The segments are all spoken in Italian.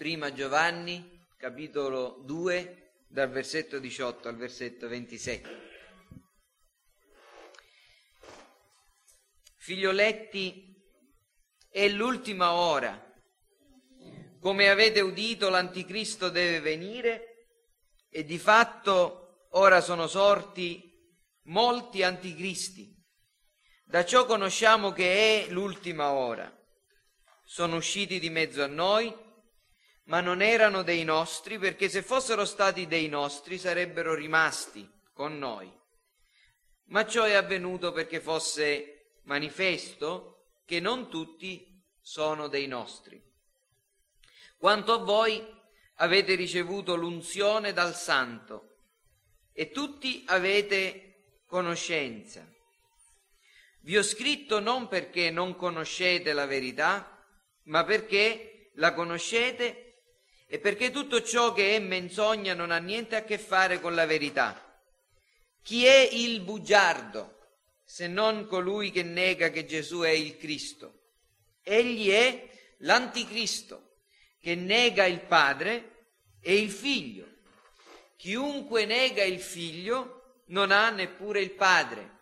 Prima Giovanni, capitolo 2, dal versetto 18 al versetto 27. Figlioletti, è l'ultima ora. Come avete udito, l'anticristo deve venire e di fatto ora sono sorti molti anticristi. Da ciò conosciamo che è l'ultima ora. Sono usciti di mezzo a noi, ma non erano dei nostri, perché se fossero stati dei nostri sarebbero rimasti con noi. Ma ciò è avvenuto perché fosse manifesto che non tutti sono dei nostri. Quanto a voi avete ricevuto l'unzione dal Santo e tutti avete conoscenza. Vi ho scritto non perché non conoscete la verità, ma perché la conoscete e perché tutto ciò che è menzogna non ha niente a che fare con la verità. Chi è il bugiardo se non colui che nega che Gesù è il Cristo? Egli è l'anticristo che nega il Padre e il Figlio. Chiunque nega il Figlio non ha neppure il padre.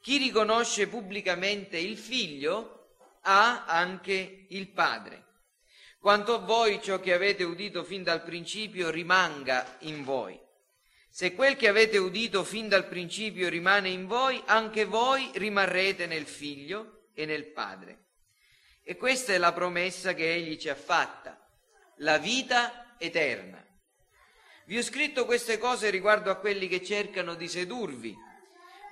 Chi riconosce pubblicamente il figlio ha anche il padre. Quanto a voi ciò che avete udito fin dal principio rimanga in voi. Se quel che avete udito fin dal principio rimane in voi, anche voi rimarrete nel figlio e nel padre. E questa è la promessa che egli ci ha fatta, la vita eterna. Vi ho scritto queste cose riguardo a quelli che cercano di sedurvi,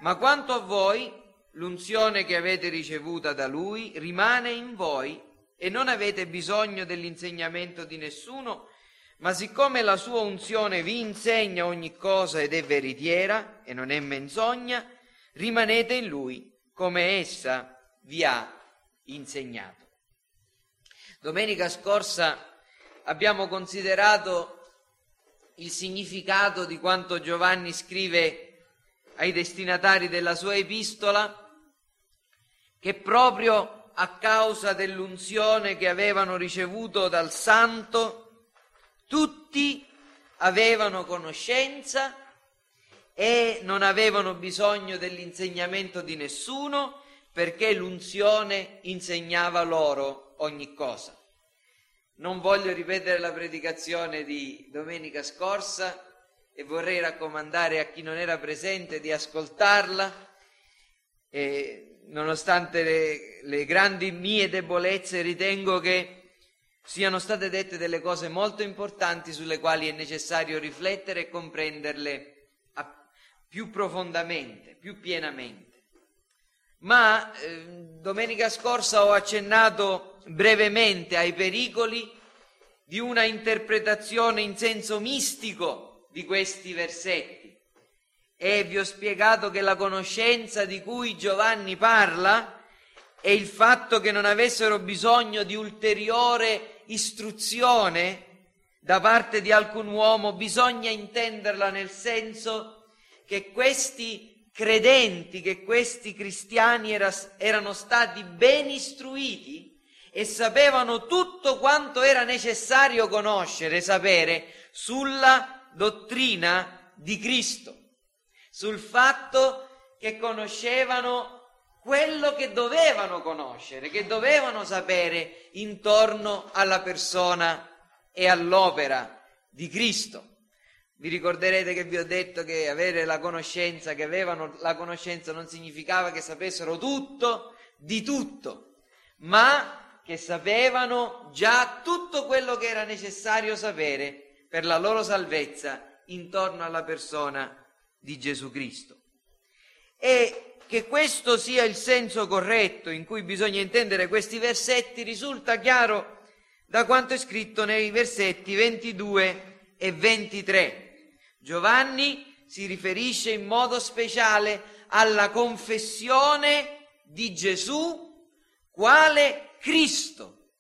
ma quanto a voi, l'unzione che avete ricevuta da lui rimane in voi e non avete bisogno dell'insegnamento di nessuno, ma siccome la sua unzione vi insegna ogni cosa ed è veritiera e non è menzogna, rimanete in lui come essa vi ha insegnato. Domenica scorsa abbiamo considerato il significato di quanto Giovanni scrive ai destinatari della sua epistola, che proprio a causa dell'unzione che avevano ricevuto dal Santo, tutti avevano conoscenza e non avevano bisogno dell'insegnamento di nessuno perché l'unzione insegnava loro ogni cosa. Non voglio ripetere la predicazione di domenica scorsa e vorrei raccomandare a chi non era presente di ascoltarla. E, nonostante le, le grandi mie debolezze, ritengo che siano state dette delle cose molto importanti sulle quali è necessario riflettere e comprenderle più profondamente, più pienamente. Ma eh, domenica scorsa ho accennato brevemente ai pericoli di una interpretazione in senso mistico di questi versetti e vi ho spiegato che la conoscenza di cui Giovanni parla è il fatto che non avessero bisogno di ulteriore istruzione da parte di alcun uomo, bisogna intenderla nel senso che questi credenti, che questi cristiani era, erano stati ben istruiti e sapevano tutto quanto era necessario conoscere, sapere sulla dottrina di Cristo, sul fatto che conoscevano quello che dovevano conoscere, che dovevano sapere intorno alla persona e all'opera di Cristo. Vi ricorderete che vi ho detto che avere la conoscenza, che avevano la conoscenza non significava che sapessero tutto di tutto, ma che sapevano già tutto quello che era necessario sapere per la loro salvezza intorno alla persona di Gesù Cristo. E che questo sia il senso corretto in cui bisogna intendere questi versetti risulta chiaro da quanto è scritto nei versetti 22 e 23. Giovanni si riferisce in modo speciale alla confessione di Gesù quale Cristo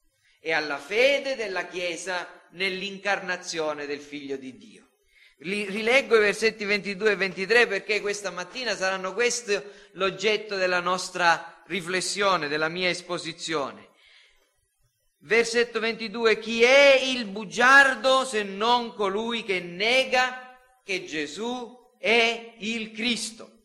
e alla fede della Chiesa nell'incarnazione del Figlio di Dio. Rileggo i versetti 22 e 23 perché questa mattina saranno questo l'oggetto della nostra riflessione, della mia esposizione. Versetto 22, chi è il bugiardo se non colui che nega che Gesù è il Cristo?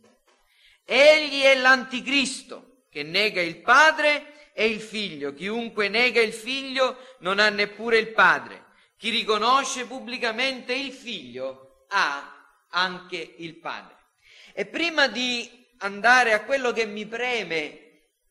Egli è l'anticristo che nega il Padre e il Figlio. Chiunque nega il Figlio non ha neppure il Padre. Chi riconosce pubblicamente il Figlio ha anche il Padre. E prima di andare a quello che mi preme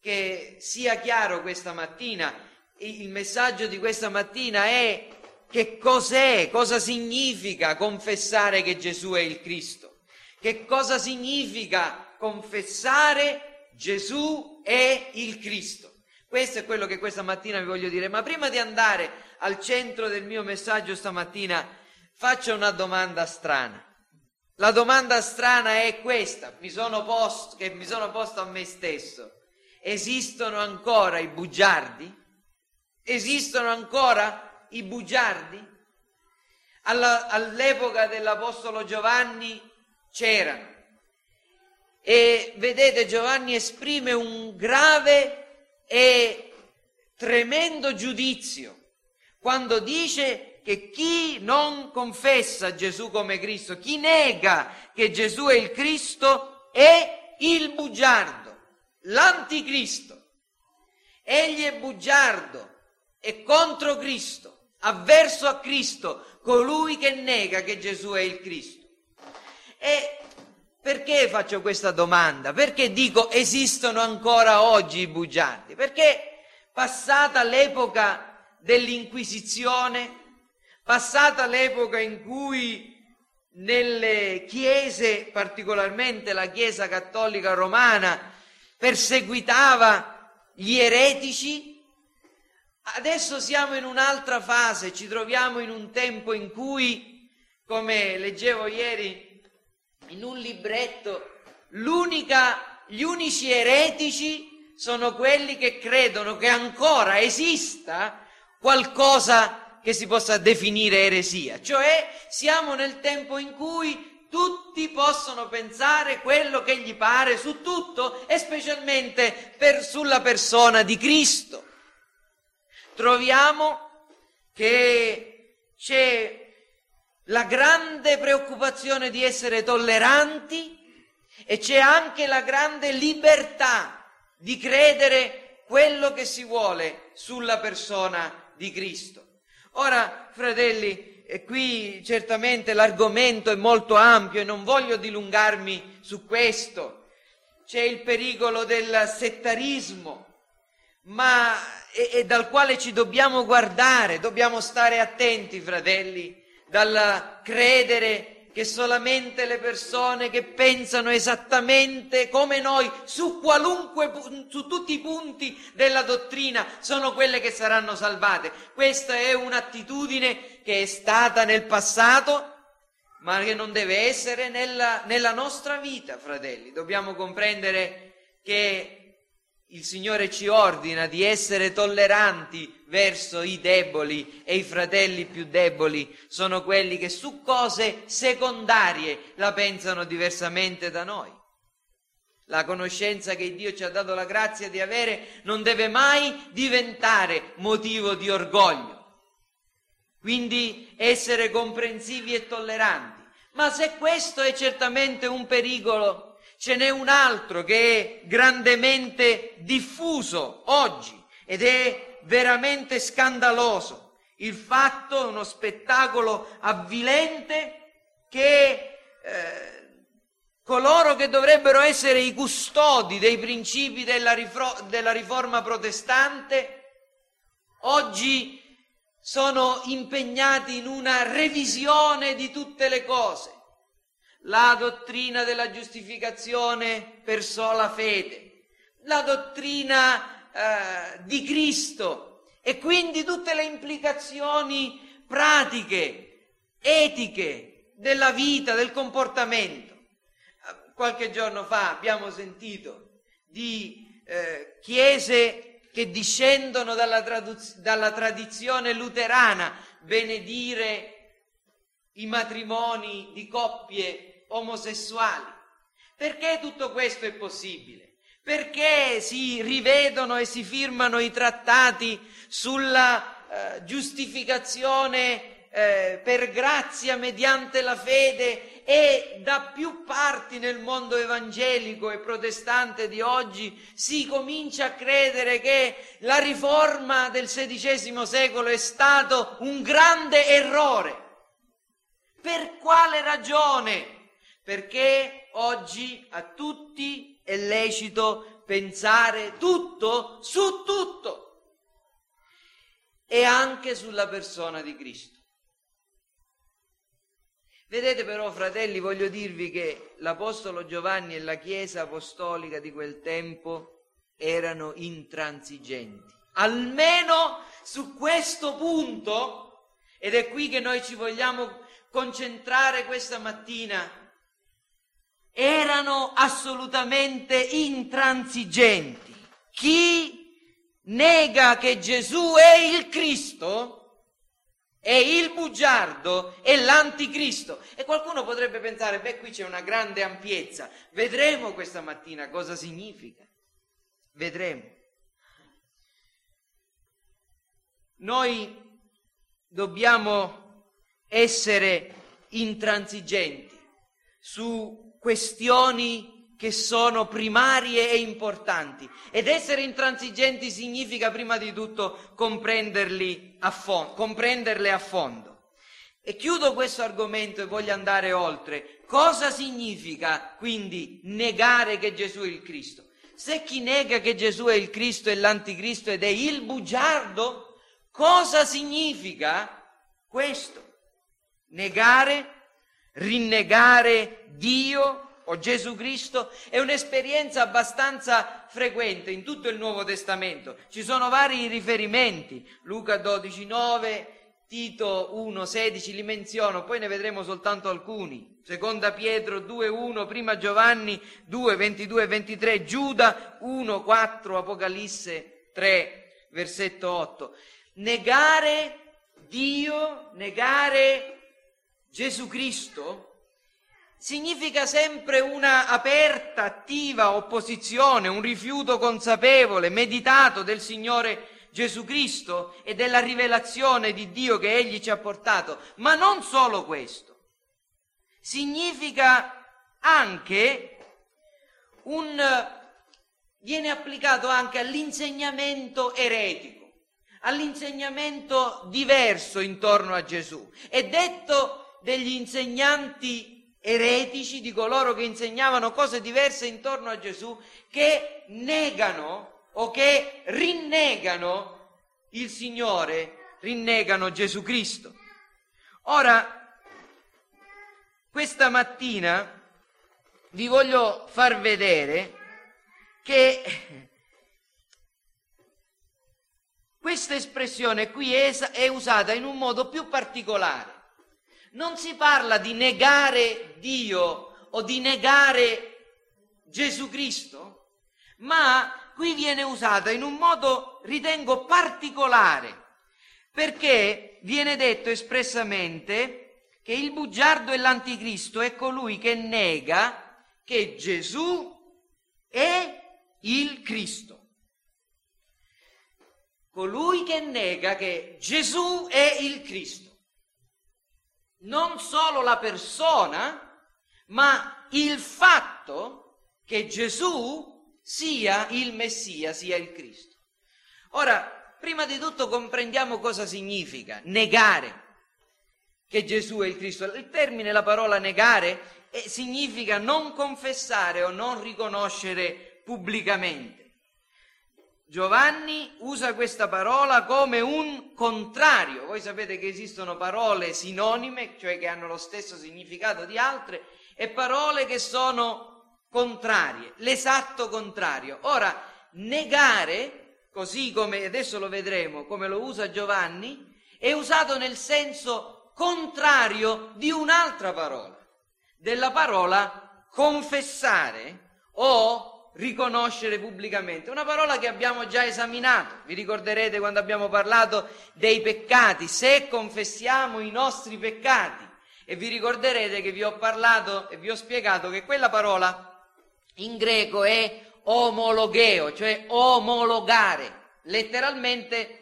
che sia chiaro questa mattina, il messaggio di questa mattina è che cos'è, cosa significa confessare che Gesù è il Cristo? Che cosa significa confessare Gesù è il Cristo? Questo è quello che questa mattina vi voglio dire, ma prima di andare al centro del mio messaggio stamattina faccio una domanda strana. La domanda strana è questa, mi posto, che mi sono posto a me stesso. Esistono ancora i bugiardi? Esistono ancora i bugiardi? Alla, all'epoca dell'Apostolo Giovanni c'erano. E vedete, Giovanni esprime un grave e tremendo giudizio quando dice che chi non confessa Gesù come Cristo, chi nega che Gesù è il Cristo, è il bugiardo, l'anticristo. Egli è bugiardo, è contro Cristo, avverso a Cristo, colui che nega che Gesù è il Cristo. E perché faccio questa domanda? Perché dico esistono ancora oggi i bugiardi? Perché passata l'epoca dell'Inquisizione, passata l'epoca in cui nelle chiese, particolarmente la Chiesa cattolica romana, perseguitava gli eretici, Adesso siamo in un'altra fase, ci troviamo in un tempo in cui, come leggevo ieri in un libretto, gli unici eretici sono quelli che credono che ancora esista qualcosa che si possa definire eresia. Cioè siamo nel tempo in cui tutti possono pensare quello che gli pare su tutto e specialmente per, sulla persona di Cristo troviamo che c'è la grande preoccupazione di essere tolleranti e c'è anche la grande libertà di credere quello che si vuole sulla persona di Cristo. Ora, fratelli, qui certamente l'argomento è molto ampio e non voglio dilungarmi su questo. C'è il pericolo del settarismo, ma e, e dal quale ci dobbiamo guardare, dobbiamo stare attenti, fratelli, dal credere che solamente le persone che pensano esattamente come noi su qualunque, su tutti i punti della dottrina sono quelle che saranno salvate. Questa è un'attitudine che è stata nel passato, ma che non deve essere nella, nella nostra vita, fratelli. Dobbiamo comprendere che il Signore ci ordina di essere tolleranti verso i deboli e i fratelli più deboli sono quelli che su cose secondarie la pensano diversamente da noi. La conoscenza che Dio ci ha dato la grazia di avere non deve mai diventare motivo di orgoglio. Quindi essere comprensivi e tolleranti. Ma se questo è certamente un pericolo Ce n'è un altro che è grandemente diffuso oggi ed è veramente scandaloso. Il fatto, uno spettacolo avvilente che eh, coloro che dovrebbero essere i custodi dei principi della, rifro- della riforma protestante oggi sono impegnati in una revisione di tutte le cose la dottrina della giustificazione per sola fede, la dottrina eh, di Cristo e quindi tutte le implicazioni pratiche, etiche della vita, del comportamento. Qualche giorno fa abbiamo sentito di eh, chiese che discendono dalla, traduz- dalla tradizione luterana benedire i matrimoni di coppie omosessuali. Perché tutto questo è possibile? Perché si rivedono e si firmano i trattati sulla eh, giustificazione eh, per grazia mediante la fede e da più parti nel mondo evangelico e protestante di oggi si comincia a credere che la riforma del XVI secolo è stato un grande errore. Per quale ragione? Perché oggi a tutti è lecito pensare tutto su tutto e anche sulla persona di Cristo. Vedete però, fratelli, voglio dirvi che l'Apostolo Giovanni e la Chiesa apostolica di quel tempo erano intransigenti. Almeno su questo punto, ed è qui che noi ci vogliamo concentrare questa mattina, erano assolutamente intransigenti. Chi nega che Gesù è il Cristo, è il bugiardo e l'anticristo. E qualcuno potrebbe pensare, beh, qui c'è una grande ampiezza. Vedremo questa mattina cosa significa. Vedremo. Noi dobbiamo essere intransigenti su questioni che sono primarie e importanti. Ed essere intransigenti significa prima di tutto comprenderli a fondo, comprenderle a fondo. E chiudo questo argomento e voglio andare oltre. Cosa significa quindi negare che Gesù è il Cristo? Se chi nega che Gesù è il Cristo è l'anticristo ed è il bugiardo, cosa significa questo? Negare, rinnegare Dio, o Gesù Cristo è un'esperienza abbastanza frequente in tutto il Nuovo Testamento. Ci sono vari riferimenti, Luca 12, 9, Tito 1, 16 li menziono, poi ne vedremo soltanto alcuni. Seconda Pietro 2, 1, prima Giovanni 2, 22 e 23, Giuda 1, 4, Apocalisse 3, versetto 8. Negare Dio, negare Gesù Cristo significa sempre una aperta, attiva opposizione, un rifiuto consapevole, meditato del Signore Gesù Cristo e della rivelazione di Dio che Egli ci ha portato. Ma non solo questo, significa anche un, viene applicato anche all'insegnamento eretico, all'insegnamento diverso intorno a Gesù. È detto degli insegnanti eretici, di coloro che insegnavano cose diverse intorno a Gesù, che negano o che rinnegano il Signore, rinnegano Gesù Cristo. Ora, questa mattina vi voglio far vedere che questa espressione qui è, usata in un modo più particolare non si parla di negare Dio o di negare Gesù Cristo, ma qui viene usata in un modo, ritengo, particolare, perché viene detto espressamente che il bugiardo e l'anticristo è colui che nega che Gesù è il Cristo. Colui che nega che Gesù è il Cristo non solo la persona, ma il fatto che Gesù sia il Messia, sia il Cristo. Ora, prima di tutto comprendiamo cosa significa negare che Gesù è il Cristo. Il termine, la parola negare, eh, significa non confessare o non riconoscere pubblicamente. Giovanni usa questa parola come un contrario. Voi sapete che esistono parole sinonime, cioè che hanno lo stesso significato di altre, e parole che sono contrarie, l'esatto contrario. Ora, negare, così come adesso lo vedremo, come lo usa Giovanni, è usato nel senso contrario di un'altra parola, della parola confessare o riconoscere pubblicamente. Una parola che abbiamo già esaminato, vi ricorderete quando abbiamo parlato dei peccati, se confessiamo i nostri peccati. E vi ricorderete che vi ho parlato e vi ho spiegato che quella parola in greco è omologheo, cioè omologare. Letteralmente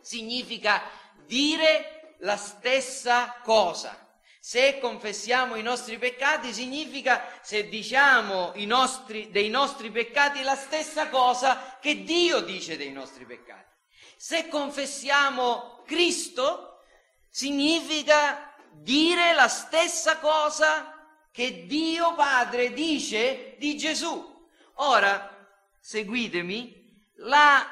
significa dire la stessa cosa. Se confessiamo i nostri peccati significa se diciamo nostri, dei nostri peccati la stessa cosa che Dio dice dei nostri peccati. Se confessiamo Cristo significa dire la stessa cosa che Dio Padre dice di Gesù. Ora, seguitemi, la,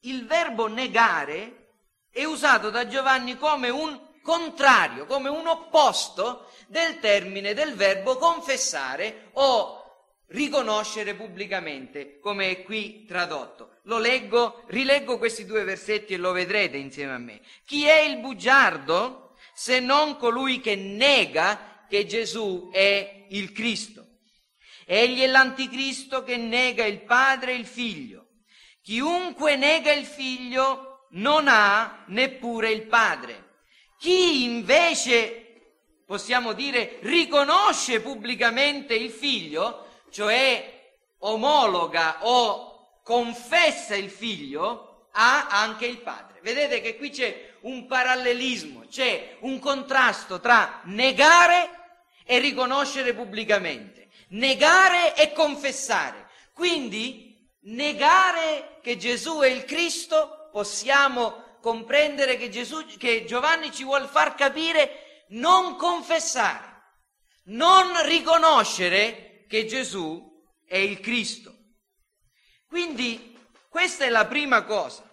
il verbo negare è usato da Giovanni come un contrario, come un opposto del termine del verbo confessare o riconoscere pubblicamente, come è qui tradotto. Lo leggo, rileggo questi due versetti e lo vedrete insieme a me. Chi è il bugiardo se non colui che nega che Gesù è il Cristo? Egli è l'anticristo che nega il Padre e il Figlio. Chiunque nega il Figlio non ha neppure il Padre. Chi invece, possiamo dire, riconosce pubblicamente il figlio, cioè omologa o confessa il figlio, ha anche il padre. Vedete che qui c'è un parallelismo, c'è un contrasto tra negare e riconoscere pubblicamente, negare e confessare. Quindi negare che Gesù è il Cristo possiamo comprendere che, Gesù, che Giovanni ci vuole far capire non confessare, non riconoscere che Gesù è il Cristo. Quindi questa è la prima cosa,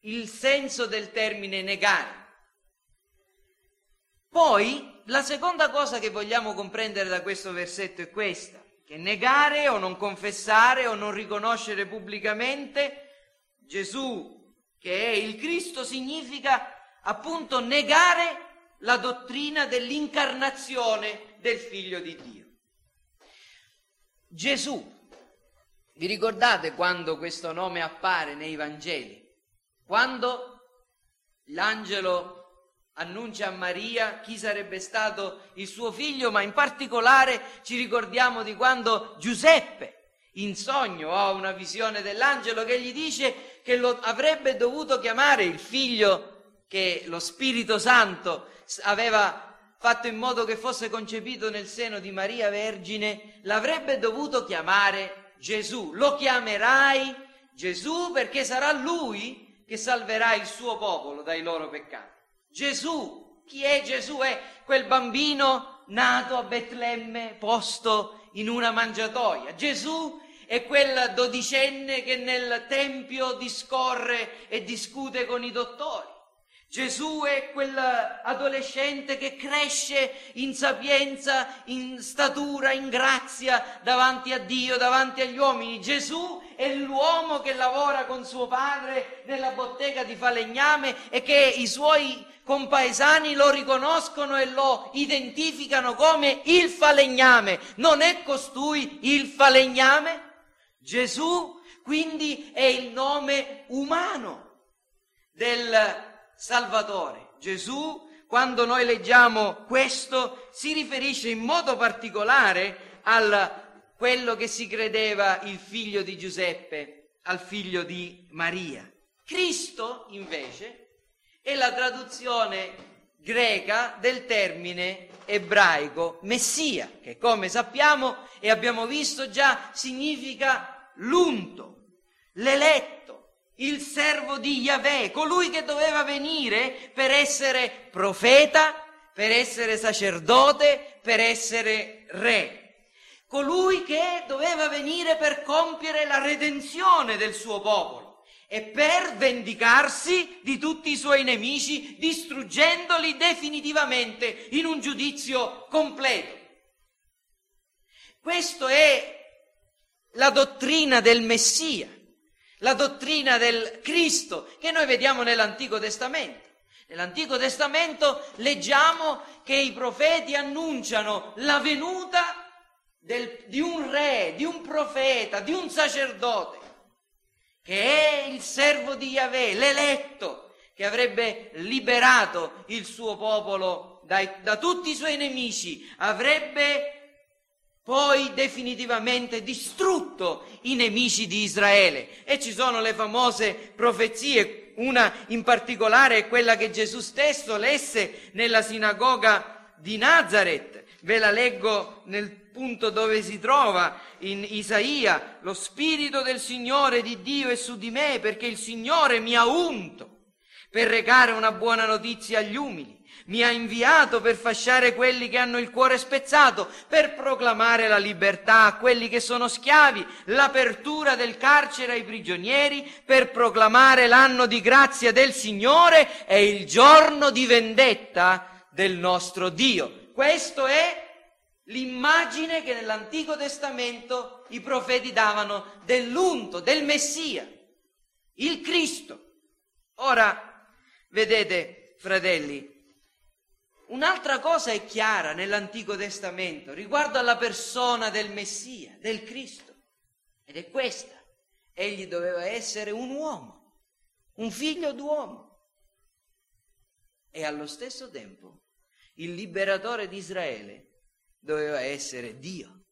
il senso del termine negare. Poi la seconda cosa che vogliamo comprendere da questo versetto è questa, che negare o non confessare o non riconoscere pubblicamente Gesù che è il Cristo, significa appunto negare la dottrina dell'incarnazione del Figlio di Dio. Gesù, vi ricordate quando questo nome appare nei Vangeli? Quando l'angelo annuncia a Maria chi sarebbe stato il suo figlio, ma in particolare ci ricordiamo di quando Giuseppe in sogno ha una visione dell'angelo che gli dice che lo avrebbe dovuto chiamare il figlio che lo Spirito Santo aveva fatto in modo che fosse concepito nel seno di Maria Vergine, l'avrebbe dovuto chiamare Gesù. Lo chiamerai Gesù perché sarà lui che salverà il suo popolo dai loro peccati. Gesù, chi è Gesù? È quel bambino nato a Betlemme, posto in una mangiatoia. Gesù è quel dodicenne che nel tempio discorre e discute con i dottori. Gesù è quell'adolescente che cresce in sapienza, in statura, in grazia davanti a Dio, davanti agli uomini. Gesù è l'uomo che lavora con suo padre nella bottega di falegname e che i suoi compaesani lo riconoscono e lo identificano come il falegname. Non è costui il falegname? Gesù quindi è il nome umano del Salvatore. Gesù, quando noi leggiamo questo, si riferisce in modo particolare a quello che si credeva il figlio di Giuseppe, al figlio di Maria. Cristo, invece, è la traduzione greca del termine ebraico Messia, che come sappiamo e abbiamo visto già significa l'unto, l'eletto, il servo di Yahweh, colui che doveva venire per essere profeta, per essere sacerdote, per essere re. Colui che doveva venire per compiere la redenzione del suo popolo e per vendicarsi di tutti i suoi nemici, distruggendoli definitivamente in un giudizio completo. Questo è la dottrina del Messia, la dottrina del Cristo che noi vediamo nell'Antico Testamento. Nell'Antico Testamento leggiamo che i profeti annunciano la venuta del, di un re, di un profeta, di un sacerdote, che è il servo di Yahweh, l'eletto, che avrebbe liberato il suo popolo dai, da tutti i suoi nemici, avrebbe poi definitivamente distrutto i nemici di Israele. E ci sono le famose profezie, una in particolare è quella che Gesù stesso lesse nella sinagoga di Nazareth. Ve la leggo nel punto dove si trova in Isaia, lo Spirito del Signore di Dio è su di me perché il Signore mi ha unto per recare una buona notizia agli umili mi ha inviato per fasciare quelli che hanno il cuore spezzato, per proclamare la libertà a quelli che sono schiavi, l'apertura del carcere ai prigionieri, per proclamare l'anno di grazia del Signore e il giorno di vendetta del nostro Dio. Questo è l'immagine che nell'Antico Testamento i profeti davano dell'unto, del Messia, il Cristo. Ora, vedete, fratelli, Un'altra cosa è chiara nell'Antico Testamento riguardo alla persona del Messia, del Cristo, ed è questa. Egli doveva essere un uomo, un figlio d'uomo, e allo stesso tempo il liberatore di Israele doveva essere Dio.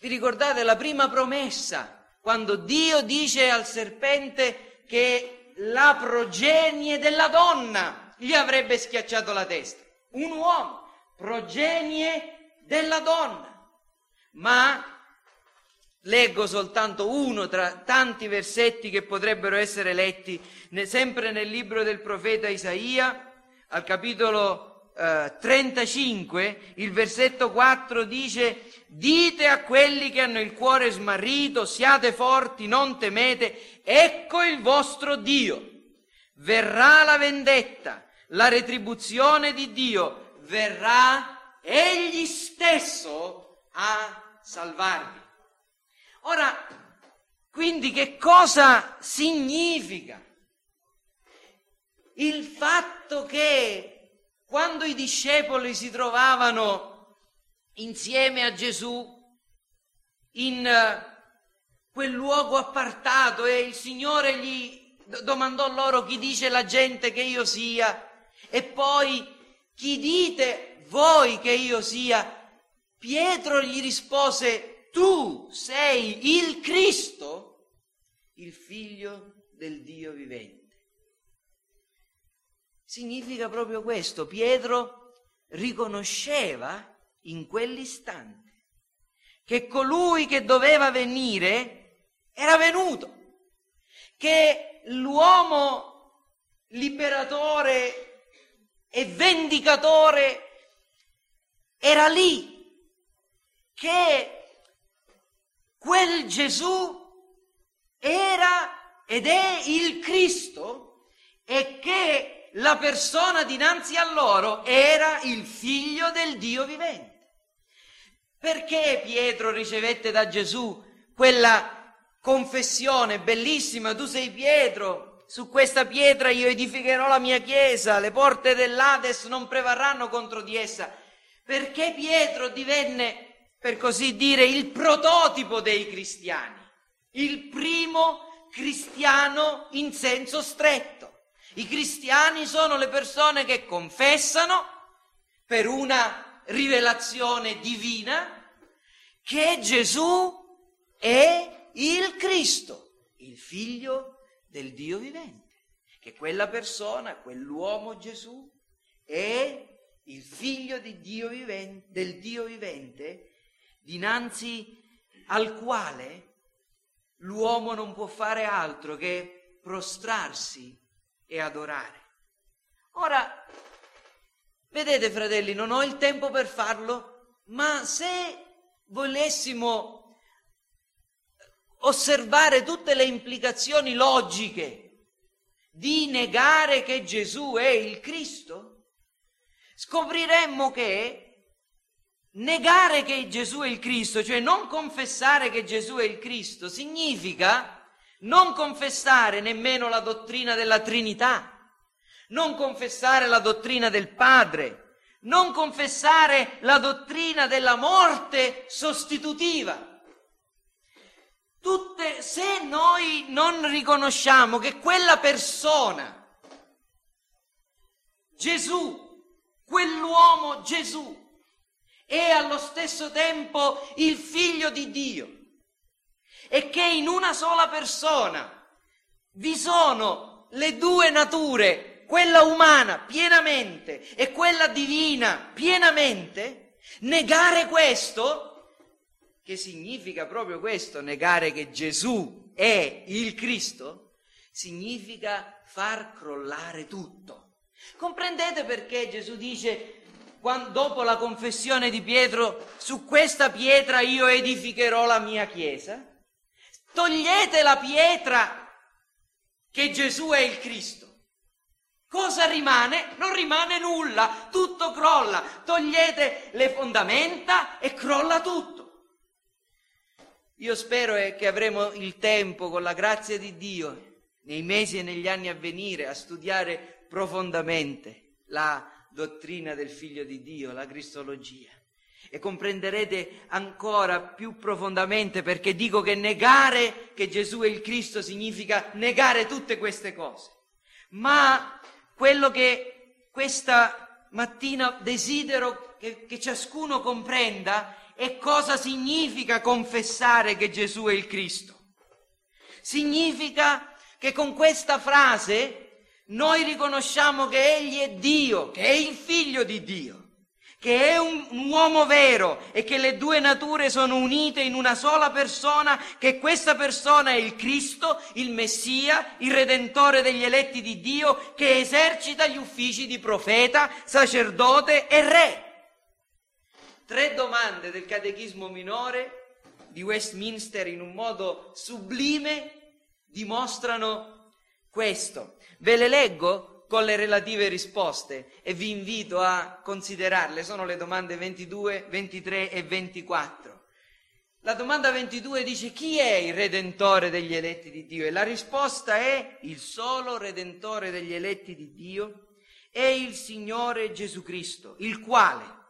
Vi ricordate la prima promessa, quando Dio dice al serpente che la progenie della donna gli avrebbe schiacciato la testa. Un uomo, progenie della donna. Ma leggo soltanto uno tra tanti versetti che potrebbero essere letti sempre nel libro del profeta Isaia, al capitolo eh, 35, il versetto 4 dice, dite a quelli che hanno il cuore smarrito, siate forti, non temete, ecco il vostro Dio. Verrà la vendetta, la retribuzione di Dio verrà egli stesso a salvarvi. Ora, quindi che cosa significa il fatto che quando i discepoli si trovavano insieme a Gesù in eh, quel luogo appartato e il Signore gli domandò loro chi dice la gente che io sia, e poi chi dite voi che io sia? Pietro gli rispose, tu sei il Cristo, il figlio del Dio vivente. Significa proprio questo, Pietro riconosceva in quell'istante che colui che doveva venire era venuto, che l'uomo liberatore e vendicatore era lì, che quel Gesù era ed è il Cristo e che la persona dinanzi a loro era il figlio del Dio vivente. Perché Pietro ricevette da Gesù quella confessione bellissima, tu sei Pietro, su questa pietra io edificherò la mia chiesa, le porte dell'Ades non prevarranno contro di essa, perché Pietro divenne, per così dire, il prototipo dei cristiani, il primo cristiano in senso stretto. I cristiani sono le persone che confessano per una rivelazione divina che Gesù è il Cristo, il figlio del Dio vivente, che quella persona, quell'uomo Gesù è il figlio di Dio vivente, del Dio vivente, dinanzi al quale l'uomo non può fare altro che prostrarsi e adorare. Ora, vedete fratelli, non ho il tempo per farlo, ma se volessimo osservare tutte le implicazioni logiche di negare che Gesù è il Cristo, scopriremmo che negare che Gesù è il Cristo, cioè non confessare che Gesù è il Cristo, significa non confessare nemmeno la dottrina della Trinità, non confessare la dottrina del Padre, non confessare la dottrina della morte sostitutiva. Tutte, se noi non riconosciamo che quella persona, Gesù, quell'uomo Gesù, è allo stesso tempo il figlio di Dio e che in una sola persona vi sono le due nature, quella umana pienamente e quella divina pienamente, negare questo, che significa proprio questo, negare che Gesù è il Cristo, significa far crollare tutto. Comprendete perché Gesù dice quando, dopo la confessione di Pietro, su questa pietra io edificherò la mia chiesa? Togliete la pietra che Gesù è il Cristo. Cosa rimane? Non rimane nulla, tutto crolla. Togliete le fondamenta e crolla tutto. Io spero che avremo il tempo, con la grazia di Dio, nei mesi e negli anni a venire, a studiare profondamente la dottrina del Figlio di Dio, la Cristologia. E comprenderete ancora più profondamente perché dico che negare che Gesù è il Cristo significa negare tutte queste cose. Ma quello che questa mattina desidero che, che ciascuno comprenda è cosa significa confessare che Gesù è il Cristo. Significa che con questa frase noi riconosciamo che Egli è Dio, che è il figlio di Dio, che è un, un, uomo vero e che le due nature sono unite in una sola persona, che questa persona è il Cristo, il Messia, il Redentore degli eletti di Dio, che esercita gli uffici di profeta, sacerdote e re. Tre domande del catechismo minore di Westminster in un modo sublime dimostrano questo. Ve le leggo con le relative risposte e vi invito a considerarle. Sono le domande 22, 23 e 24. La domanda 22 dice chi è il redentore degli eletti di Dio? E la risposta è il solo redentore degli eletti di Dio è il Signore Gesù Cristo, il quale,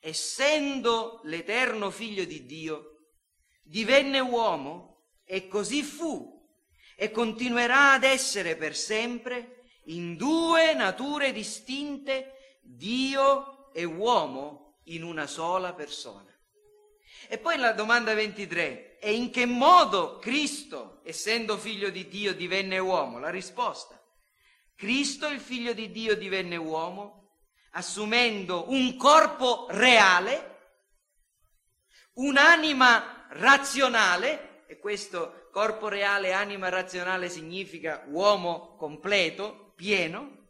essendo l'eterno figlio di Dio, divenne uomo e così fu e continuerà ad essere per sempre in due nature distinte, Dio e uomo in una sola persona. E poi la domanda 23, e in che modo Cristo, essendo figlio di Dio, divenne uomo? La risposta, Cristo, il figlio di Dio, divenne uomo assumendo un corpo reale, un'anima razionale, e questo corpo reale, anima razionale significa uomo completo, pieno,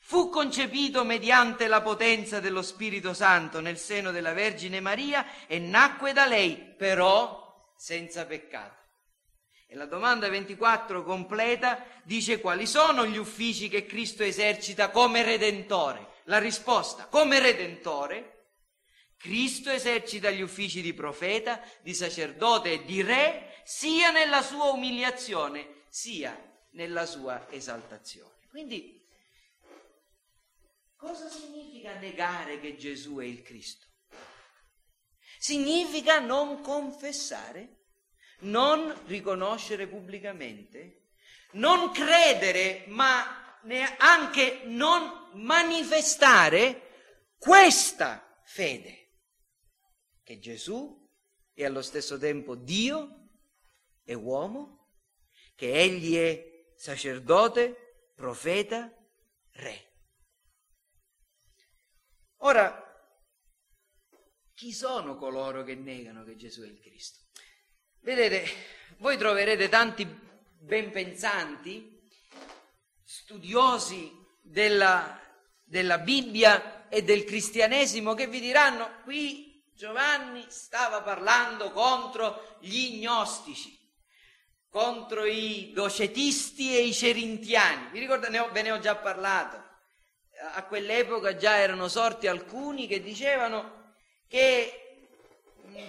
fu concepito mediante la potenza dello Spirito Santo nel seno della Vergine Maria e nacque da lei, però senza peccato. E la domanda 24 completa dice quali sono gli uffici che Cristo esercita come redentore. La risposta, come redentore, Cristo esercita gli uffici di profeta, di sacerdote e di re sia nella sua umiliazione sia nella sua esaltazione. Quindi, cosa significa negare che Gesù è il Cristo? Significa non confessare, non riconoscere pubblicamente, non credere, ma neanche non manifestare questa fede, che Gesù è allo stesso tempo Dio è uomo, che egli è sacerdote, profeta, re. Ora, chi sono coloro che negano che Gesù è il Cristo? Vedete, voi troverete tanti ben pensanti, studiosi della, della Bibbia e del cristianesimo che vi diranno qui Giovanni stava parlando contro gli gnostici contro i docetisti e i cerintiani. Vi ricordate, ve ne ho già parlato. A quell'epoca già erano sorti alcuni che dicevano che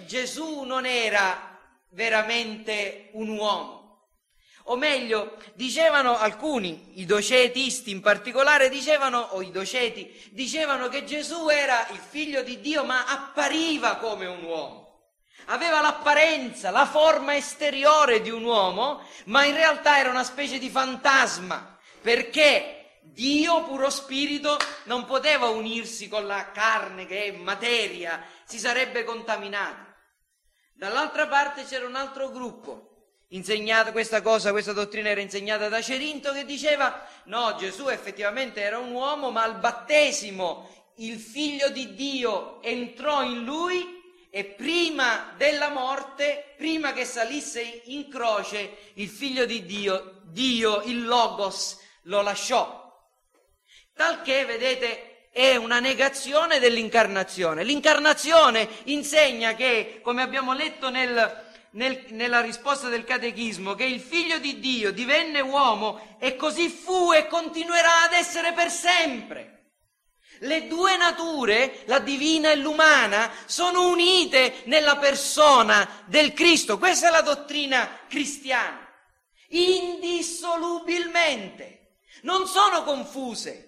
Gesù non era veramente un uomo. O meglio, dicevano alcuni, i docetisti in particolare, dicevano, o i doceti, dicevano che Gesù era il figlio di Dio ma appariva come un uomo aveva l'apparenza, la forma esteriore di un uomo, ma in realtà era una specie di fantasma, perché Dio, puro spirito, non poteva unirsi con la carne che è materia, si sarebbe contaminato. Dall'altra parte c'era un altro gruppo insegnata questa cosa, questa dottrina era insegnata da Cerinto che diceva no, Gesù effettivamente era un uomo, ma al battesimo il figlio di Dio entrò in lui e prima della morte, prima che salisse in croce, il figlio di Dio, Dio, il Logos, lo lasciò. Talché, vedete, è una negazione dell'incarnazione. L'incarnazione insegna che, come abbiamo letto nel, nel, nella risposta del catechismo che il figlio di Dio divenne uomo e così fu e continuerà ad essere per sempre. Le due nature, la divina e l'umana, sono unite nella persona del Cristo. Questa è la dottrina cristiana. Indissolubilmente. Non sono confuse.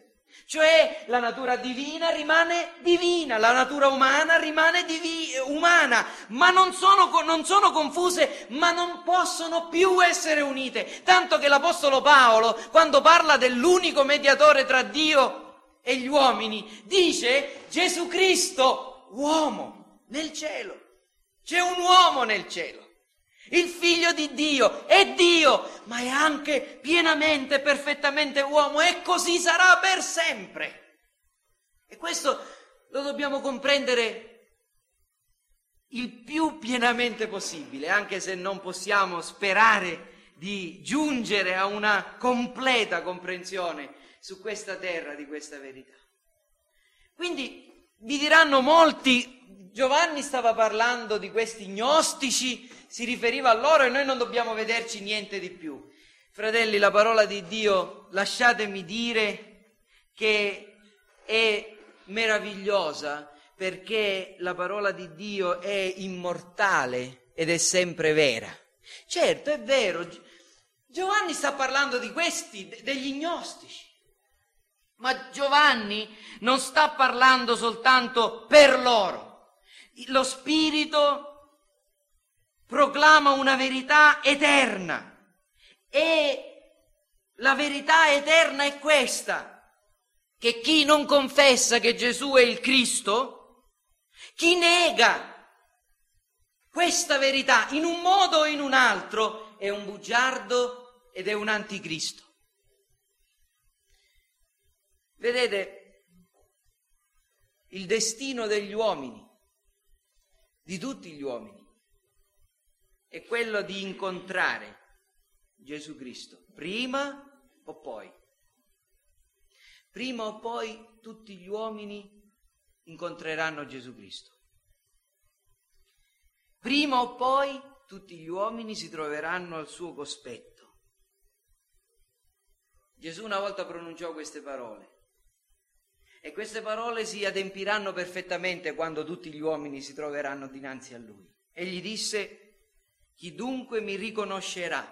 Cioè la natura divina rimane divina, la natura umana rimane divi- umana, ma non sono, non sono confuse, ma non possono più essere unite. Tanto che l'Apostolo Paolo, quando parla dell'unico mediatore tra Dio e gli uomini, dice Gesù Cristo, uomo, nel cielo. C'è un uomo nel cielo. Il figlio di Dio è Dio, ma è anche pienamente, perfettamente uomo e così sarà per sempre. E questo lo dobbiamo comprendere il più pienamente possibile, anche se non possiamo sperare di giungere a una completa comprensione su questa terra di questa verità. Quindi vi diranno molti, Giovanni stava parlando di questi gnostici si riferiva a loro e noi non dobbiamo vederci niente di più. Fratelli, la parola di Dio, lasciatemi dire che è meravigliosa perché la parola di Dio è immortale ed è sempre vera. Certo, è vero, Giovanni sta parlando di questi, degli gnostici. Ma Giovanni non sta parlando soltanto per loro. Lo Spirito proclama una verità eterna. E la verità eterna è questa, che chi non confessa che Gesù è il Cristo, chi nega questa verità in un modo o in un altro, è un bugiardo ed è un anticristo. Vedete, il destino degli uomini, di tutti gli uomini, è quello di incontrare Gesù Cristo, prima o poi. Prima o poi tutti gli uomini incontreranno Gesù Cristo. Prima o poi tutti gli uomini si troveranno al suo cospetto. Gesù una volta pronunciò queste parole e queste parole si adempiranno perfettamente quando tutti gli uomini si troveranno dinanzi a lui. Egli disse, chi dunque mi riconoscerà,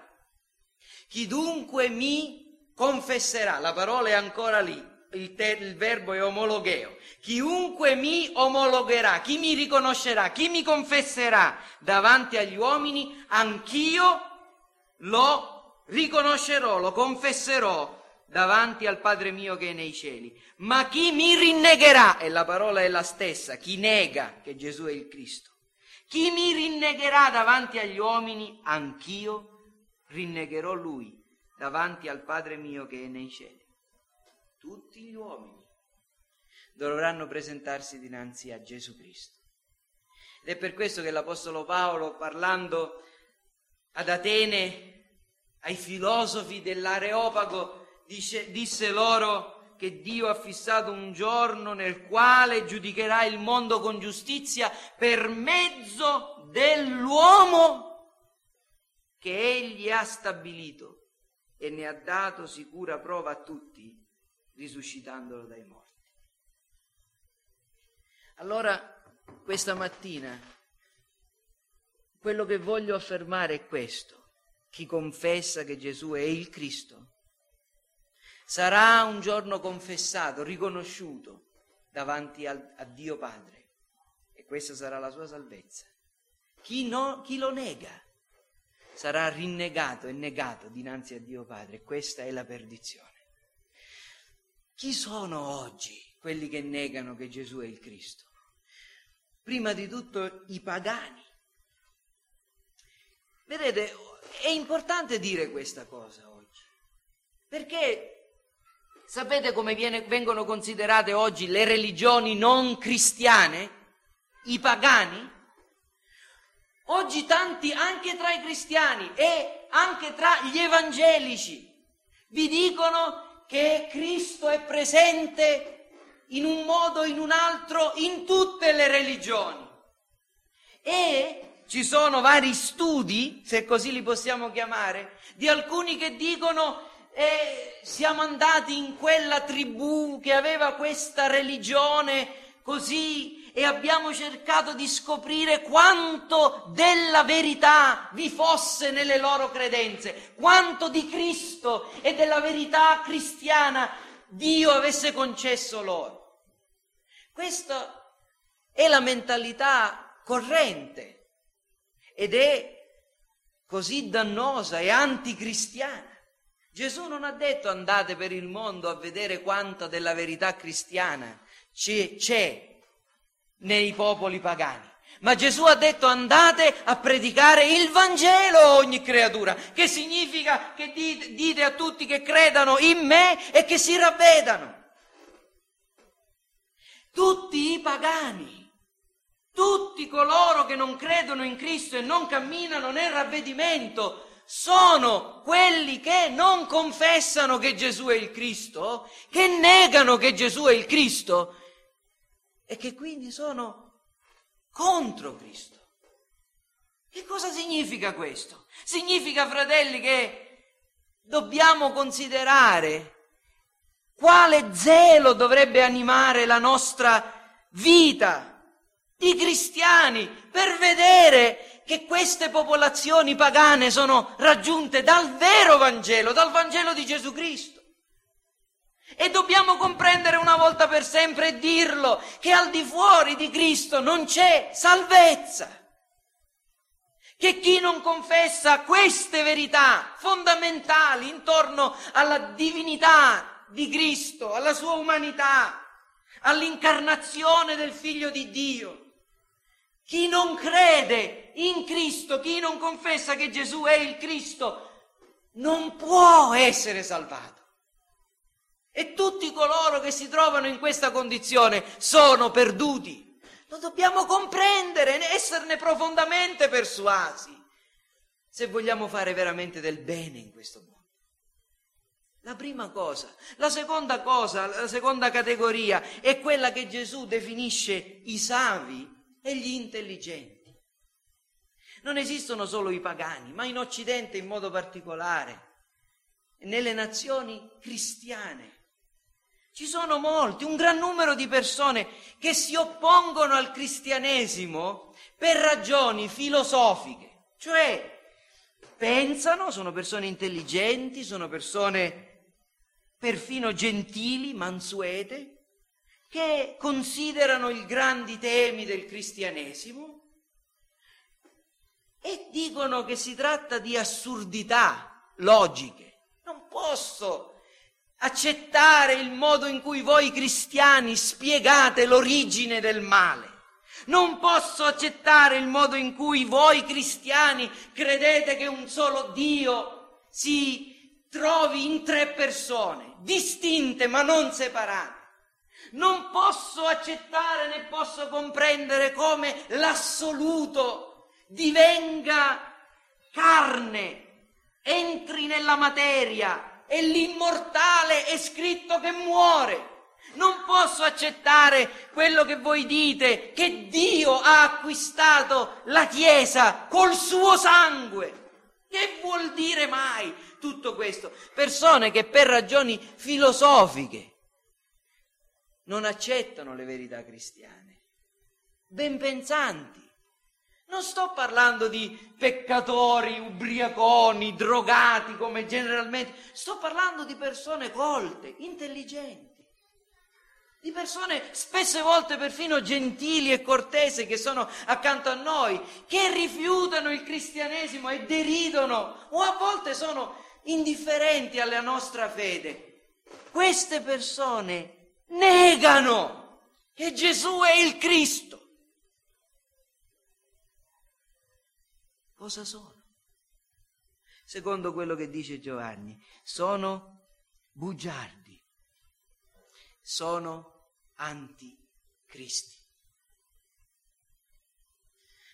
chi dunque mi confesserà, la parola è ancora lì, il, te, il verbo è omologheo, chiunque mi omologherà, chi mi riconoscerà, chi mi confesserà davanti agli uomini, anch'io lo riconoscerò, lo confesserò davanti al Padre mio che è nei cieli. Ma chi mi rinnegherà, e la parola è la stessa, chi nega che Gesù è il Cristo, chi mi rinnegherà davanti agli uomini, anch'io rinnegherò lui davanti al Padre mio che è nei cieli. Tutti gli uomini dovranno presentarsi dinanzi a Gesù Cristo. Ed è per questo che l'Apostolo Paolo, parlando ad Atene, ai filosofi dell'Areopago, dice, disse loro che Dio ha fissato un giorno nel quale giudicherà il mondo con giustizia per mezzo dell'uomo che egli ha stabilito e ne ha dato sicura prova a tutti, risuscitandolo dai morti. Allora, questa mattina, quello che voglio affermare è questo. Chi confessa che Gesù è il Cristo sarà un giorno confessato, riconosciuto davanti al, a Dio Padre e questa sarà la sua salvezza. Chi, no, chi lo nega sarà rinnegato e negato dinanzi a Dio Padre e questa è la perdizione. chi sono oggi quelli che negano che Gesù è il Cristo? Prima di tutto i pagani. Vedete, è importante dire questa cosa oggi, perché sapete come viene, vengono considerate oggi le religioni non cristiane? I pagani? Oggi tanti, anche tra i cristiani e anche tra gli evangelici, vi dicono che Cristo è presente in un modo o in un altro in tutte le religioni. E ci sono vari studi, se così li possiamo chiamare, di alcuni che dicono eh, siamo andati in quella tribù che aveva questa religione così e abbiamo cercato di scoprire quanto della verità vi fosse nelle loro credenze, quanto di Cristo e della verità cristiana Dio avesse concesso loro. Questa è la mentalità corrente ed è così dannosa e anticristiana. Gesù non ha detto andate per il mondo a vedere quanta della verità cristiana c'è, nei popoli pagani. Ma Gesù ha detto andate a predicare il Vangelo a ogni creatura, che significa che dite, dite a tutti che credano in me e che si ravvedano. Tutti i pagani, tutti coloro che non credono in Cristo e non camminano nel ravvedimento, sono quelli che non confessano che Gesù è il Cristo, che negano che Gesù è il Cristo e che quindi sono contro Cristo. Che cosa significa questo? Significa, fratelli, che dobbiamo considerare quale zelo dovrebbe animare la nostra vita di cristiani per vedere che queste popolazioni pagane sono raggiunte dal vero Vangelo, dal Vangelo di Gesù Cristo. E dobbiamo comprendere una volta per sempre e dirlo che al di fuori di Cristo non c'è salvezza. Che chi non confessa queste verità fondamentali intorno alla divinità di Cristo, alla sua umanità, all'incarnazione del Figlio di Dio, chi non crede in Cristo, chi non confessa che Gesù è il Cristo, non può essere salvato. E tutti coloro che si trovano in questa condizione sono perduti. Lo dobbiamo comprendere, esserne profondamente persuasi, se vogliamo fare veramente del bene in questo mondo. La prima cosa. La seconda cosa, la seconda categoria è quella che Gesù definisce i savi e gli intelligenti. Non esistono solo i pagani, ma in Occidente in modo particolare, nelle nazioni cristiane ci sono molti, un gran numero di persone che si oppongono al cristianesimo per ragioni filosofiche, cioè pensano, sono persone intelligenti, sono persone perfino gentili, mansuete, che considerano i grandi temi del cristianesimo e dicono che si tratta di assurdità logiche. Non posso accettare il modo in cui voi cristiani spiegate l'origine del male. Non posso accettare il modo in cui voi cristiani credete che un solo Dio si trovi in tre persone, distinte ma non separate. Non posso accettare né posso comprendere come l'assoluto divenga carne, entri nella materia e l'immortale è scritto che muore. Non posso accettare quello che voi dite, che Dio ha acquistato la Chiesa col suo sangue. Che vuol dire mai tutto questo? Persone che per ragioni filosofiche non accettano le verità cristiane, ben pensanti, non sto parlando di peccatori, ubriaconi, drogati come generalmente, sto parlando di persone colte, intelligenti, di persone spesse volte perfino gentili e cortese che sono accanto a noi, che rifiutano il cristianesimo e deridono o a volte sono indifferenti alla nostra fede. queste persone negano che Gesù è il Cristo. Cosa sono? Secondo quello che dice Giovanni, sono bugiardi, sono anticristi.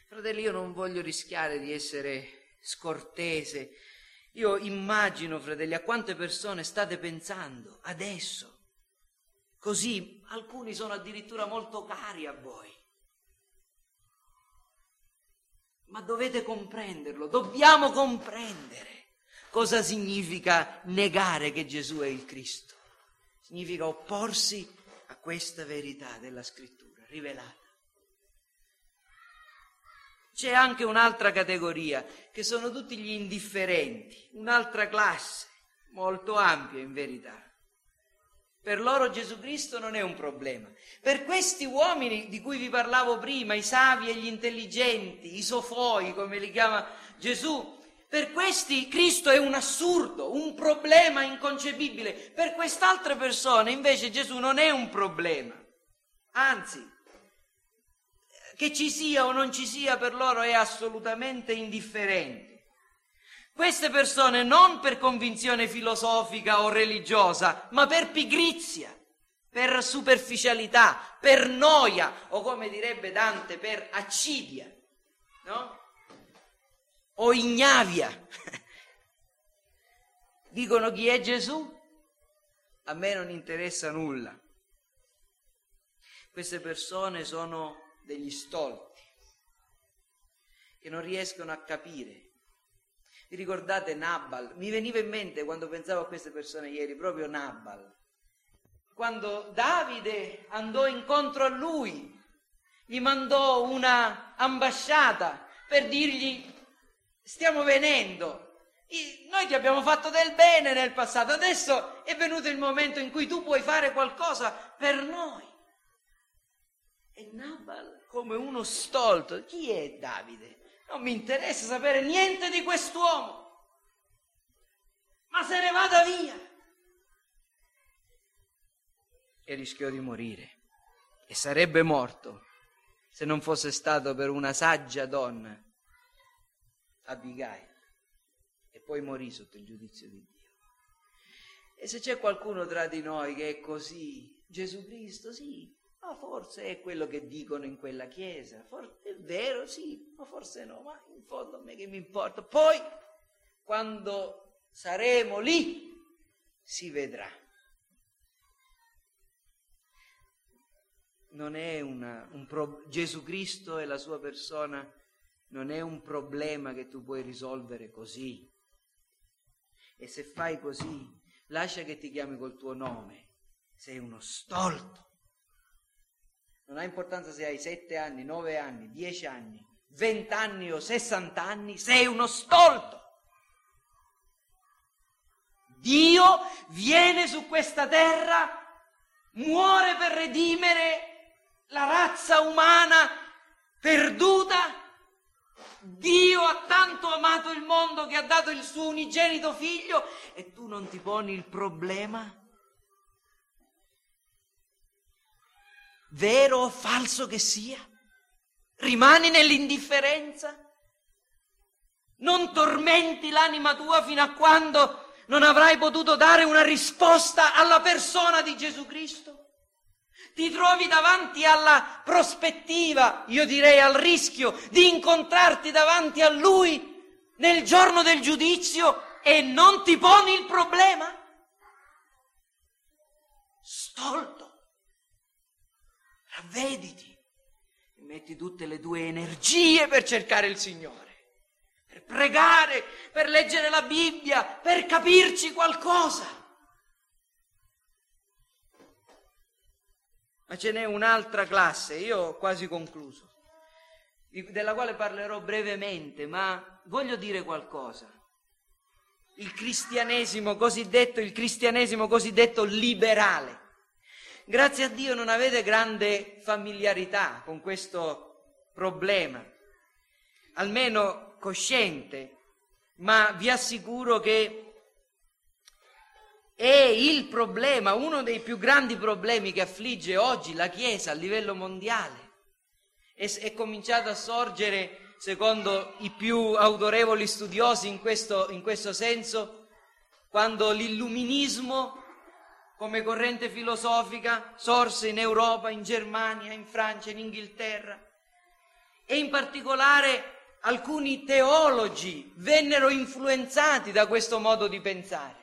Fratelli, io non voglio rischiare di essere scortese. Io immagino, fratelli, a quante persone state pensando adesso. Così alcuni sono addirittura molto cari a voi. Ma dovete comprenderlo, dobbiamo comprendere cosa significa negare che Gesù è il Cristo. Significa opporsi a questa verità della scrittura rivelata. C'è anche un'altra categoria, che sono tutti gli indifferenti, un'altra classe, molto ampia in verità. Per loro Gesù Cristo non è un problema. Per questi uomini di cui vi parlavo prima, i savi e gli intelligenti, i sofoi, come li chiama Gesù, per questi Cristo è un assurdo, un problema inconcepibile. Per quest'altre persone invece Gesù non è un problema. Anzi, che ci sia o non ci sia per loro è assolutamente indifferente. Queste persone non per convinzione filosofica o religiosa, ma per pigrizia, per superficialità, per noia o come direbbe Dante, per accidia, no? O ignavia. Dicono chi è Gesù? A me non interessa nulla. Queste persone sono degli stolti che non riescono a capire. Vi ricordate Nabal? Mi veniva in mente quando pensavo a queste persone ieri, proprio Nabal. Quando Davide andò incontro a lui, gli mandò una ambasciata per dirgli stiamo venendo, noi ti abbiamo fatto del bene nel passato, adesso è venuto il momento in cui tu puoi fare qualcosa per noi. E Nabal, come uno stolto, chi è Davide? Non mi interessa sapere niente di quest'uomo, ma se ne vada via. E rischiò di morire. E sarebbe morto se non fosse stato per una saggia donna, Abigail. E poi morì sotto il giudizio di Dio. E se c'è qualcuno tra di noi che è così, Gesù Cristo, sì, ma forse è quello che dicono in quella chiesa, forse è vero, sì, ma forse no, ma in fondo a me che mi importa. Poi, quando saremo lì, si vedrà. Non è una, un pro, Gesù Cristo e la sua persona non è un problema che tu puoi risolvere così. E se fai così, lascia che ti chiami col tuo nome, sei uno stolto non ha importanza se hai sette anni, nove anni, dieci anni, vent'anni o sessant'anni, sei uno stolto. Dio viene su questa terra, muore per redimere la razza umana perduta. Dio ha tanto amato il mondo che ha dato il suo unigenito figlio e tu non ti poni il problema vero o falso che sia? Rimani nell'indifferenza? Non tormenti l'anima tua fino a quando non avrai potuto dare una risposta alla persona di Gesù Cristo? Ti trovi davanti alla prospettiva, io direi al rischio, di incontrarti davanti a Lui nel giorno del giudizio e non ti poni il problema? Stolto ravvediti e metti tutte le tue energie per cercare il Signore, per pregare, per leggere la Bibbia, per capirci qualcosa. Ma ce n'è un'altra classe, io ho quasi concluso, della quale parlerò brevemente, ma voglio dire qualcosa. Il cristianesimo cosiddetto, il cristianesimo cosiddetto liberale grazie a Dio non avete grande familiarità con questo problema, almeno cosciente, ma vi assicuro che è il problema, uno dei più grandi problemi che affligge oggi la Chiesa a livello mondiale. È, è cominciato a sorgere, secondo i più autorevoli studiosi in questo, in questo senso, quando l'illuminismo come corrente filosofica sorse in Europa, in Germania, in Francia, in Inghilterra e in particolare alcuni teologi vennero influenzati da questo modo di pensare.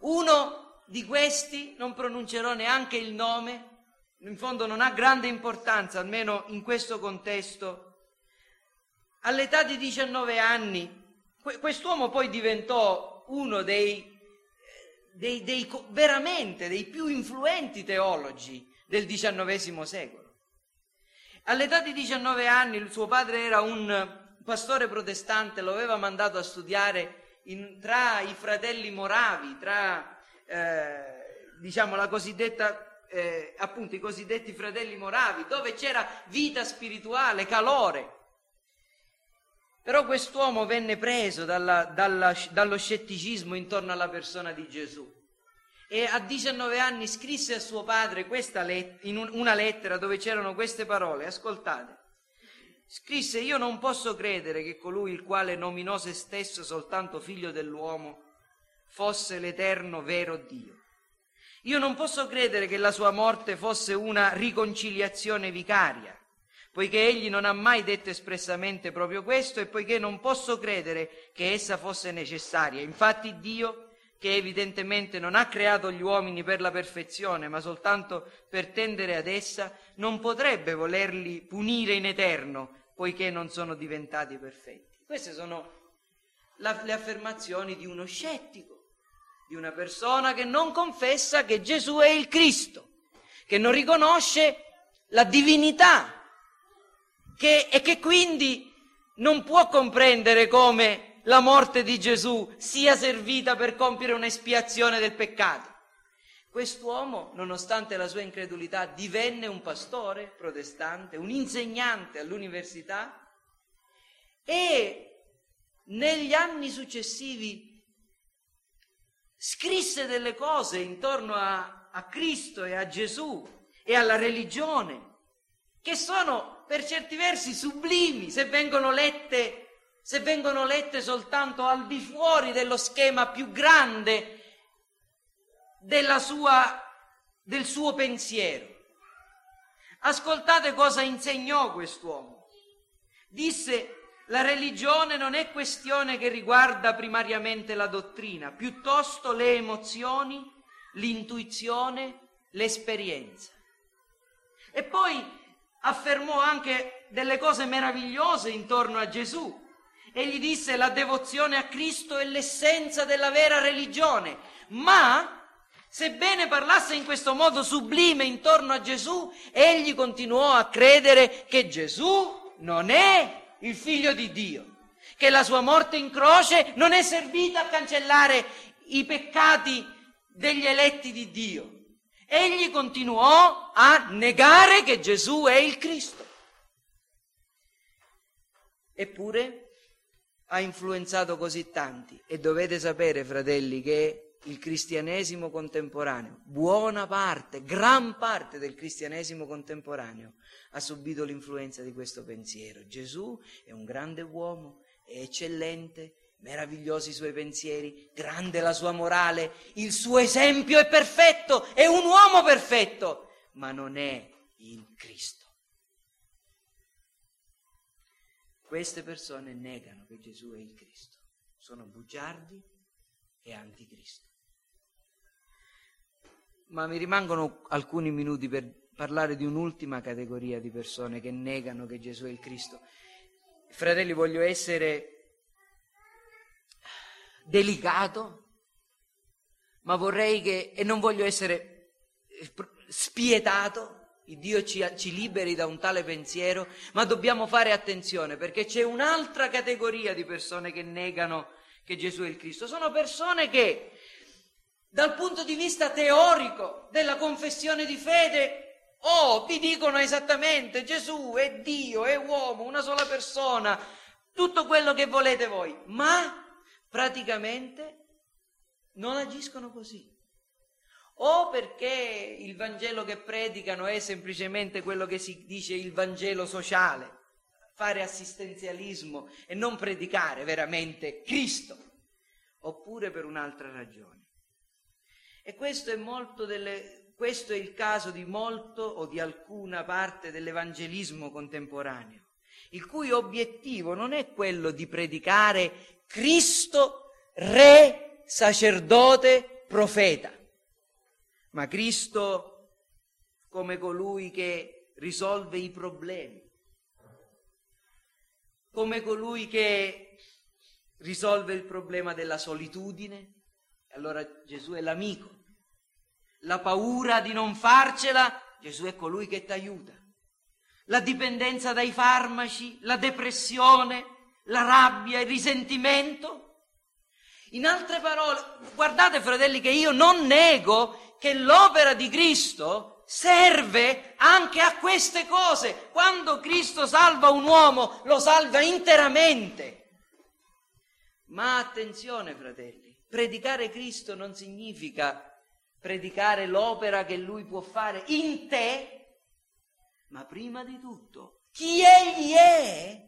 Uno di questi, non pronuncerò neanche il nome, in fondo non ha grande importanza, almeno in questo contesto, all'età di 19 anni, quest'uomo poi diventò uno dei dei, dei, veramente dei più influenti teologi del XIX secolo. All'età di 19 anni suo padre era un pastore protestante, lo aveva mandato a studiare in, tra i fratelli moravi, tra eh, diciamo la cosiddetta, eh, appunto i cosiddetti fratelli moravi, dove c'era vita spirituale, calore. Però quest'uomo venne preso dalla, dalla, dallo scetticismo intorno alla persona di Gesù e a 19 anni scrisse a suo padre let- un, una lettera dove c'erano queste parole, ascoltate. Scrisse, io non posso credere che colui il quale nominò se stesso soltanto figlio dell'uomo fosse l'eterno vero Dio. Io non posso credere che la sua morte fosse una riconciliazione vicaria poiché egli non ha mai detto espressamente proprio questo e poiché non posso credere che essa fosse necessaria. Infatti Dio, che evidentemente non ha creato gli uomini per la perfezione, ma soltanto per tendere ad essa, non potrebbe volerli punire in eterno, poiché non sono diventati perfetti. Queste sono le affermazioni di uno scettico, di una persona che non confessa che Gesù è il Cristo, che non riconosce la divinità che, e che quindi non può comprendere come la morte di Gesù sia servita per compiere un'espiazione del peccato. Quest'uomo, nonostante la sua incredulità, divenne un pastore protestante, un insegnante all'università e negli anni successivi scrisse delle cose intorno a, a Cristo e a Gesù e alla religione che sono per certi versi sublimi se vengono lette, se vengono lette soltanto al di fuori dello schema più grande sua, del suo pensiero. Ascoltate cosa insegnò quest'uomo. Disse la religione non è questione che riguarda primariamente la dottrina, piuttosto le emozioni, l'intuizione, l'esperienza. E poi affermò anche delle cose meravigliose intorno a Gesù. Egli disse la devozione a Cristo è l'essenza della vera religione, ma sebbene parlasse in questo modo sublime intorno a Gesù, egli continuò a credere che Gesù non è il figlio di Dio, che la sua morte in croce non è servita a cancellare i peccati degli eletti di Dio, egli continuò a negare che Gesù è il Cristo. Eppure ha influenzato così tanti e dovete sapere, fratelli, che il cristianesimo contemporaneo, buona parte, gran parte del cristianesimo contemporaneo ha subito l'influenza di questo pensiero. Gesù è un grande uomo, è eccellente, meravigliosi i suoi pensieri, grande la sua morale, il suo esempio è perfetto, è un uomo perfetto, ma non è il Cristo. Queste persone negano che Gesù è il Cristo, sono bugiardi e anticristo. Ma mi rimangono alcuni minuti per parlare di un'ultima categoria di persone che negano che Gesù è il Cristo. Fratelli, voglio essere delicato, ma vorrei che, e non voglio essere spietato, Dio ci, ci, liberi da un tale pensiero, ma dobbiamo fare attenzione perché c'è un'altra categoria di persone che negano che Gesù è il Cristo. Sono persone che dal punto di vista teorico della confessione di fede Oh, vi dicono esattamente Gesù è Dio, è uomo, una sola persona, tutto quello che volete voi, ma praticamente non agiscono così. o perché il Vangelo che predicano è semplicemente quello che si dice il Vangelo sociale, fare assistenzialismo e non predicare veramente Cristo, oppure per un'altra ragione. E questo è, delle, questo è il caso di molto o di alcuna parte dell'evangelismo contemporaneo, il cui obiettivo non è quello di predicare Cristo, re, sacerdote, profeta, ma Cristo come colui che risolve i problemi, come colui che risolve il problema della solitudine, allora Gesù è l'amico. La paura di non farcela, Gesù è colui che ti aiuta. La dipendenza dai farmaci, la depressione, la rabbia, il risentimento. In altre parole, guardate fratelli che io non nego che l'opera di Cristo serve anche a queste cose. Quando Cristo salva un uomo, lo salva interamente. Ma attenzione fratelli, predicare Cristo non significa predicare l'opera che lui può fare in te, ma prima di tutto chi egli è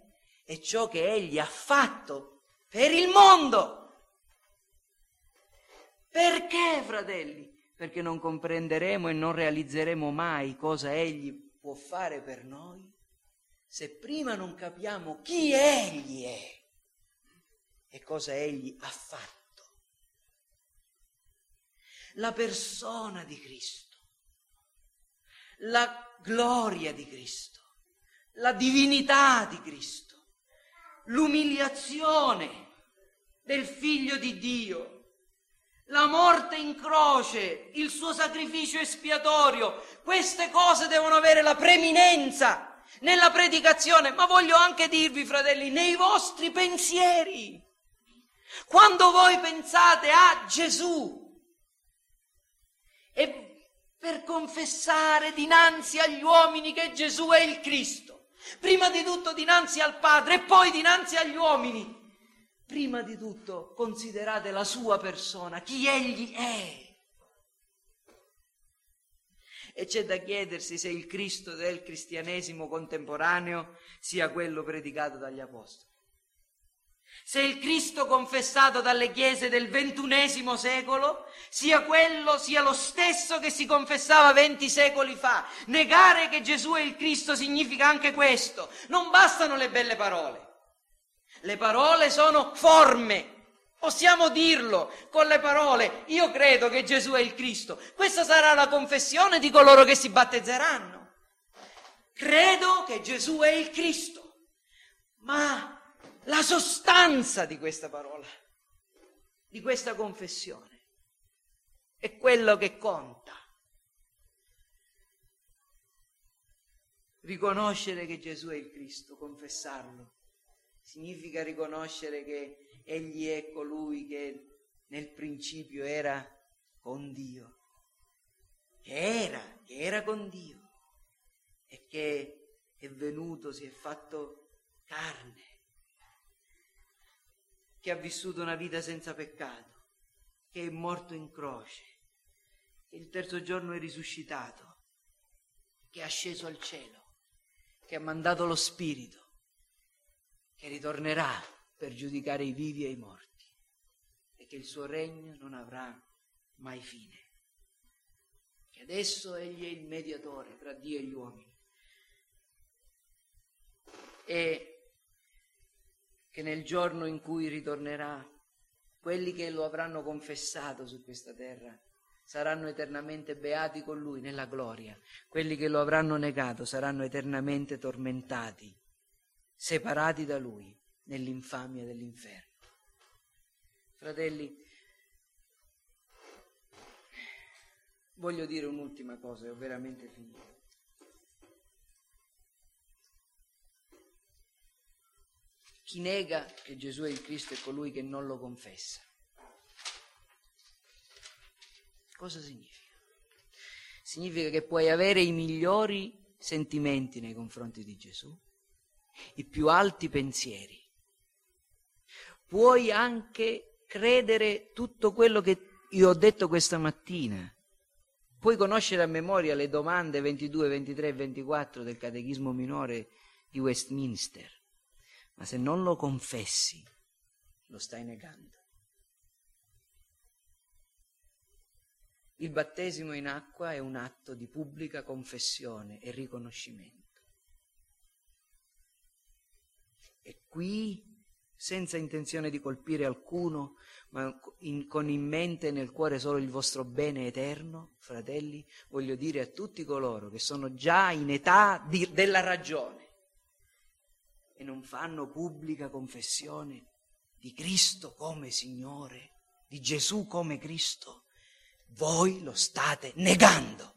e ciò che egli ha fatto per il mondo. Perché, fratelli? Perché non comprenderemo e non realizzeremo mai cosa egli può fare per noi? Se prima non capiamo chi egli è e cosa egli ha fatto. La persona di Cristo, la gloria di Cristo, la divinità di Cristo, l'umiliazione del figlio di Dio, la morte in croce, il suo sacrificio espiatorio, queste cose devono avere la preminenza nella predicazione, ma voglio anche dirvi, fratelli, nei vostri pensieri. Quando voi pensate a Gesù, e per confessare dinanzi agli uomini che Gesù è il Cristo, prima di tutto dinanzi al Padre e poi dinanzi agli uomini. Prima di tutto considerate la sua persona, chi egli è. E c'è da chiedersi se il Cristo del cristianesimo contemporaneo sia quello predicato dagli apostoli se il Cristo confessato dalle chiese del ventunesimo secolo sia quello, sia lo stesso che si confessava venti secoli fa. Negare che Gesù è il Cristo significa anche questo. Non bastano le belle parole. Le parole sono forme. Possiamo dirlo con le parole, io credo che Gesù è il Cristo. Questa sarà la confessione di coloro che si battezzeranno. Credo che Gesù è il Cristo. Ma la sostanza di questa parola, di questa confessione. È quello che conta. Riconoscere che Gesù è il Cristo, confessarlo, significa riconoscere che Egli è colui che nel principio era con Dio, che era, che era con Dio e che è venuto, si è fatto carne che ha vissuto una vita senza peccato, che è morto in croce, che il terzo giorno è risuscitato, che è asceso al cielo, che ha mandato lo Spirito, che ritornerà per giudicare i vivi e i morti e che il suo regno non avrà mai fine. Che adesso egli è il mediatore tra Dio e gli uomini. E che nel giorno in cui ritornerà, quelli che lo avranno confessato su questa terra saranno eternamente beati con lui nella gloria, quelli che lo avranno negato saranno eternamente tormentati, separati da lui nell'infamia dell'inferno. Fratelli, voglio dire un'ultima cosa ho veramente finito. Chi nega che Gesù è il Cristo è colui che non lo confessa. Cosa significa? Significa che puoi avere i migliori sentimenti nei confronti di Gesù, i più alti pensieri. Puoi anche credere tutto quello che io ho detto questa mattina Puoi conoscere a memoria le domande 22, 23 e 24 del catechismo minore di Westminster, ma se non lo confessi, lo stai negando. Il battesimo in acqua è un atto di pubblica confessione e riconoscimento. E qui, senza intenzione di colpire alcuno, ma in, con in mente nel cuore solo il vostro bene eterno, fratelli, voglio dire a tutti coloro che sono già in età di, della ragione e non fanno pubblica confessione di Cristo come Signore, di Gesù come Cristo, voi lo state negando.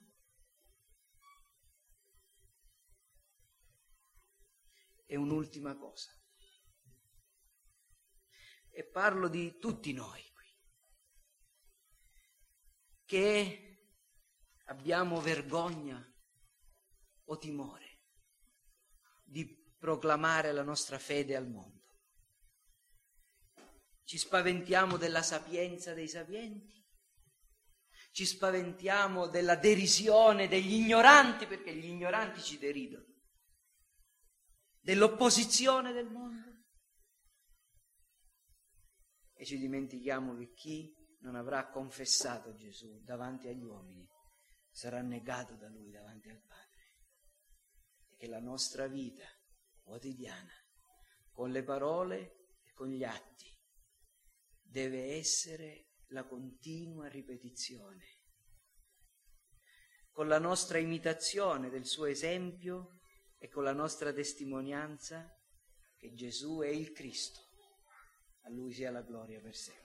E un'ultima cosa. E parlo di tutti noi qui, che abbiamo vergogna o timore di proclamare la nostra fede al mondo. Ci spaventiamo della sapienza dei sapienti ci spaventiamo della derisione degli ignoranti perché gli ignoranti ci deridono, dell'opposizione del mondo. E ci dimentichiamo che chi non avrà confessato Gesù davanti agli uomini sarà negato da lui davanti al Padre. E che la nostra vita quotidiana, con le parole e con gli atti, deve essere la continua ripetizione. Con la nostra imitazione del suo esempio e con la nostra testimonianza che Gesù è il Cristo. A lui sia la gloria per sempre.